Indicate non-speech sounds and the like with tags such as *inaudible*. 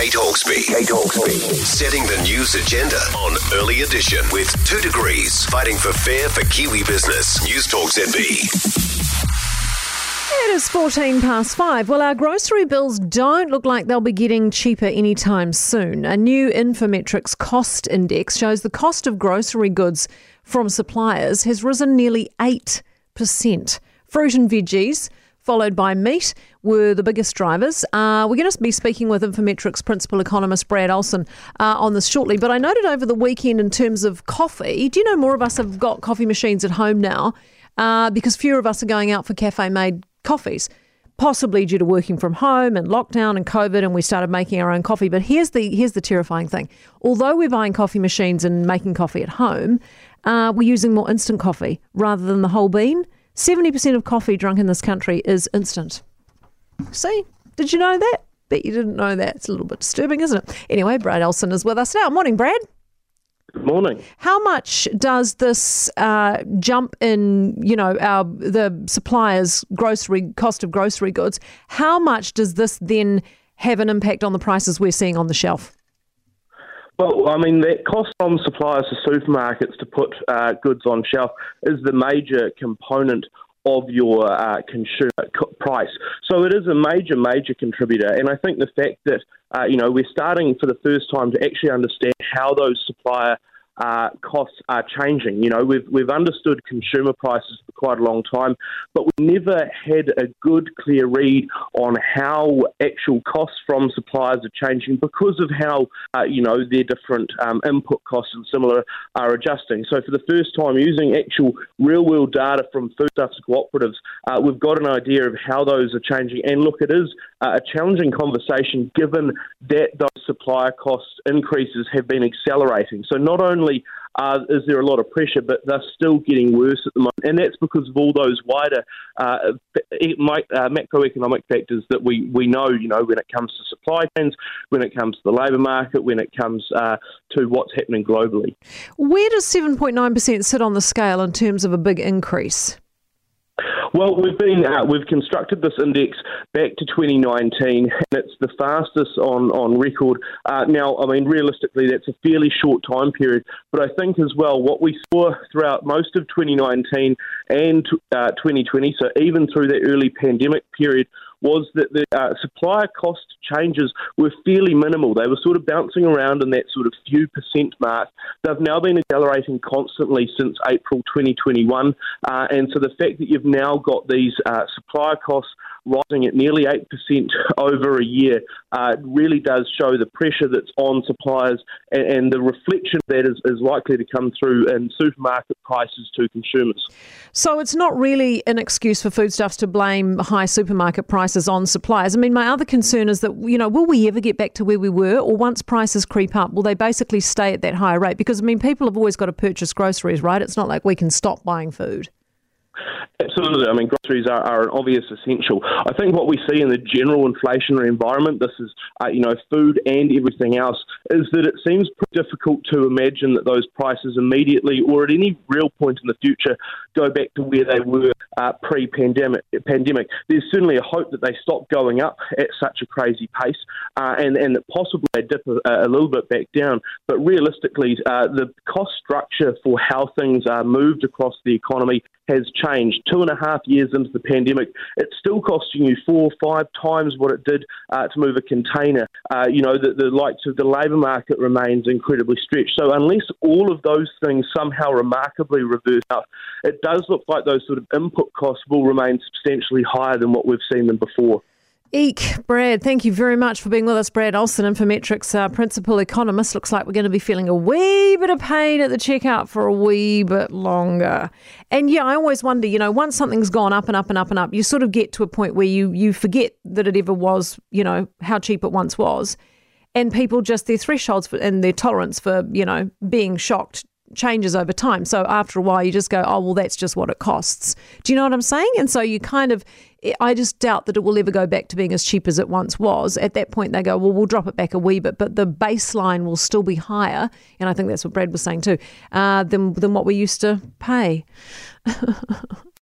Kate Hawkesby. Kate Hawkesby. Setting the news agenda on Early Edition with two degrees, fighting for fair for Kiwi business. News Talk ZB. It is 14 past five. Well, our grocery bills don't look like they'll be getting cheaper anytime soon. A new Infometrics cost index shows the cost of grocery goods from suppliers has risen nearly 8%. Fruit and veggies, followed by meat, were the biggest drivers. Uh, we're going to be speaking with Infometrics principal economist Brad Olsen uh, on this shortly. But I noted over the weekend in terms of coffee, do you know more of us have got coffee machines at home now? Uh, because fewer of us are going out for cafe made coffees, possibly due to working from home and lockdown and COVID, and we started making our own coffee. But here's the here's the terrifying thing: although we're buying coffee machines and making coffee at home, uh, we're using more instant coffee rather than the whole bean. Seventy percent of coffee drunk in this country is instant. See, did you know that? Bet you didn't know that. It's a little bit disturbing, isn't it? Anyway, Brad Olsen is with us now. Morning, Brad. Good morning. How much does this uh, jump in, you know, our the suppliers' grocery cost of grocery goods? How much does this then have an impact on the prices we're seeing on the shelf? Well, I mean, that cost from suppliers to supermarkets to put uh, goods on shelf is the major component of your uh, consumer price. So it is a major, major contributor. And I think the fact that, uh, you know, we're starting for the first time to actually understand how those supplier uh, costs are changing. You know, we've we've understood consumer prices for quite a long time, but we never had a good, clear read on how actual costs from suppliers are changing because of how uh, you know their different um, input costs and similar are adjusting. So for the first time, using actual real world data from foodstuffs cooperatives, uh, we've got an idea of how those are changing. And look, it is uh, a challenging conversation given that those supplier cost increases have been accelerating. So not only uh, is there a lot of pressure, but they're still getting worse at the moment, and that's because of all those wider uh, uh, macroeconomic factors that we, we know. You know, when it comes to supply chains, when it comes to the labour market, when it comes uh, to what's happening globally. Where does seven point nine percent sit on the scale in terms of a big increase? Well, we've been uh, we've constructed this index back to 2019, and it's the fastest on on record. Uh, now, I mean, realistically, that's a fairly short time period, but I think as well what we saw throughout most of 2019 and uh, 2020, so even through the early pandemic period, was that the uh, supplier cost changes were fairly minimal. They were sort of bouncing around in that sort of few percent mark. They've now been accelerating constantly since April 2021. Uh, and so the fact that you've now got these uh, supplier costs rising at nearly 8% *laughs* over a year uh, really does show the pressure that's on suppliers and, and the reflection that is, is likely to come through in supermarket prices to consumers. So it's not really an excuse for foodstuffs to blame high supermarket prices on suppliers. I mean, my other concern is that, you know, will we ever get back to where we were or once prices creep up, will they basically stay at that higher rate? Because, I mean, people have always got to purchase groceries, right? It's not like we can stop buying food. Absolutely. I mean, groceries are, are, an obvious essential. I think what we see in the general inflationary environment, this is, uh, you know, food and everything else, is that it seems difficult to imagine that those prices immediately or at any real point in the future go back to where they were uh, pre-pandemic. Pandemic. There's certainly a hope that they stop going up at such a crazy pace, uh, and and that possibly they dip a, a, little bit back down. But realistically, uh, the cost structure for how things are moved across the economy has changed. Two and a half years into the pandemic, it's still costing you four or five times what it did uh, to move a container. Uh, you know, the, the likes of the labour market remains incredibly stretched. So unless all of those things somehow remarkably reverse out, it does look like those sort of input costs will remain substantially higher than what we've seen them before. Eek, Brad, thank you very much for being with us. Brad Olsen, Infometrics uh, principal economist. Looks like we're going to be feeling a wee bit of pain at the checkout for a wee bit longer. And yeah, I always wonder, you know, once something's gone up and up and up and up, you sort of get to a point where you you forget that it ever was, you know, how cheap it once was. And people just their thresholds for, and their tolerance for, you know, being shocked changes over time. So after a while, you just go, oh, well, that's just what it costs. Do you know what I'm saying? And so you kind of, I just doubt that it will ever go back to being as cheap as it once was. At that point, they go, well, we'll drop it back a wee bit, but the baseline will still be higher. And I think that's what Brad was saying too, uh, than, than what we used to pay. *laughs*